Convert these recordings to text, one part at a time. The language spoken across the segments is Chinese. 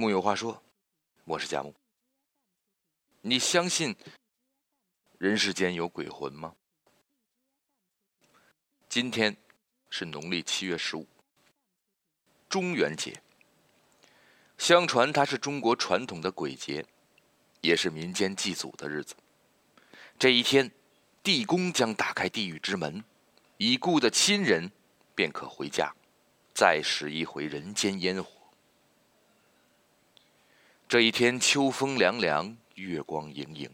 木有话说，我是佳木。你相信人世间有鬼魂吗？今天是农历七月十五，中元节。相传它是中国传统的鬼节，也是民间祭祖的日子。这一天，地宫将打开地狱之门，已故的亲人便可回家，再拾一回人间烟火。这一天，秋风凉凉，月光盈盈。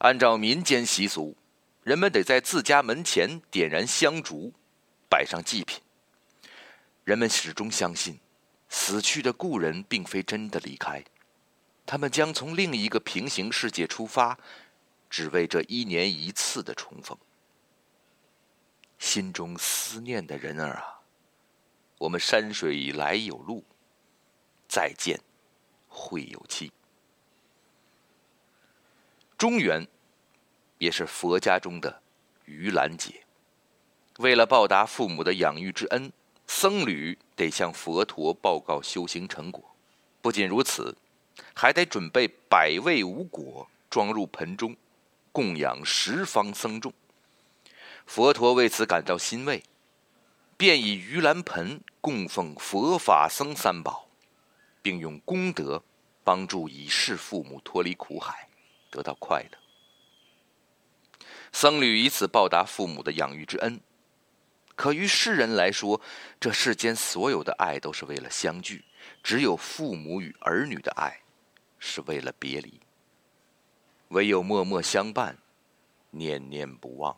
按照民间习俗，人们得在自家门前点燃香烛，摆上祭品。人们始终相信，死去的故人并非真的离开，他们将从另一个平行世界出发，只为这一年一次的重逢。心中思念的人儿啊，我们山水来有路，再见。会有期。中原，也是佛家中的盂兰节。为了报答父母的养育之恩，僧侣得向佛陀报告修行成果。不仅如此，还得准备百味五果装入盆中，供养十方僧众。佛陀为此感到欣慰，便以盂兰盆供奉佛法僧三宝。并用功德帮助已逝父母脱离苦海，得到快乐。僧侣以此报答父母的养育之恩。可于世人来说，这世间所有的爱都是为了相聚，只有父母与儿女的爱是为了别离。唯有默默相伴，念念不忘。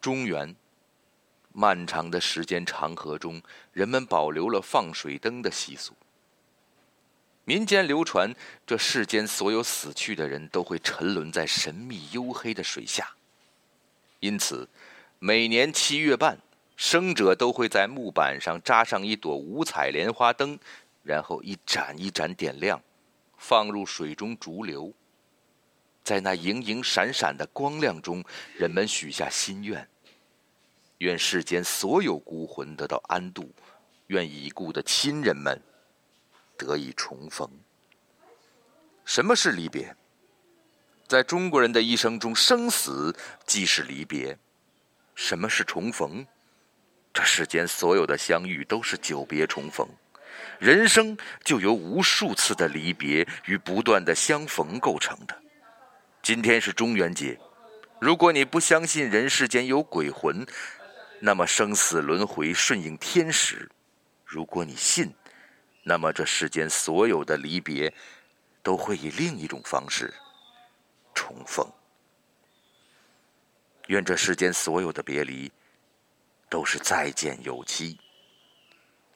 中原。漫长的时间长河中，人们保留了放水灯的习俗。民间流传，这世间所有死去的人都会沉沦在神秘黝黑的水下，因此，每年七月半，生者都会在木板上扎上一朵五彩莲花灯，然后一盏一盏点亮，放入水中逐流。在那莹莹闪闪的光亮中，人们许下心愿。愿世间所有孤魂得到安度，愿已故的亲人们得以重逢。什么是离别？在中国人的一生中，生死即是离别。什么是重逢？这世间所有的相遇都是久别重逢。人生就由无数次的离别与不断的相逢构成的。今天是中元节，如果你不相信人世间有鬼魂，那么生死轮回顺应天时，如果你信，那么这世间所有的离别，都会以另一种方式重逢。愿这世间所有的别离，都是再见有期。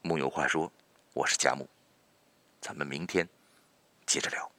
木有话说，我是佳木，咱们明天接着聊。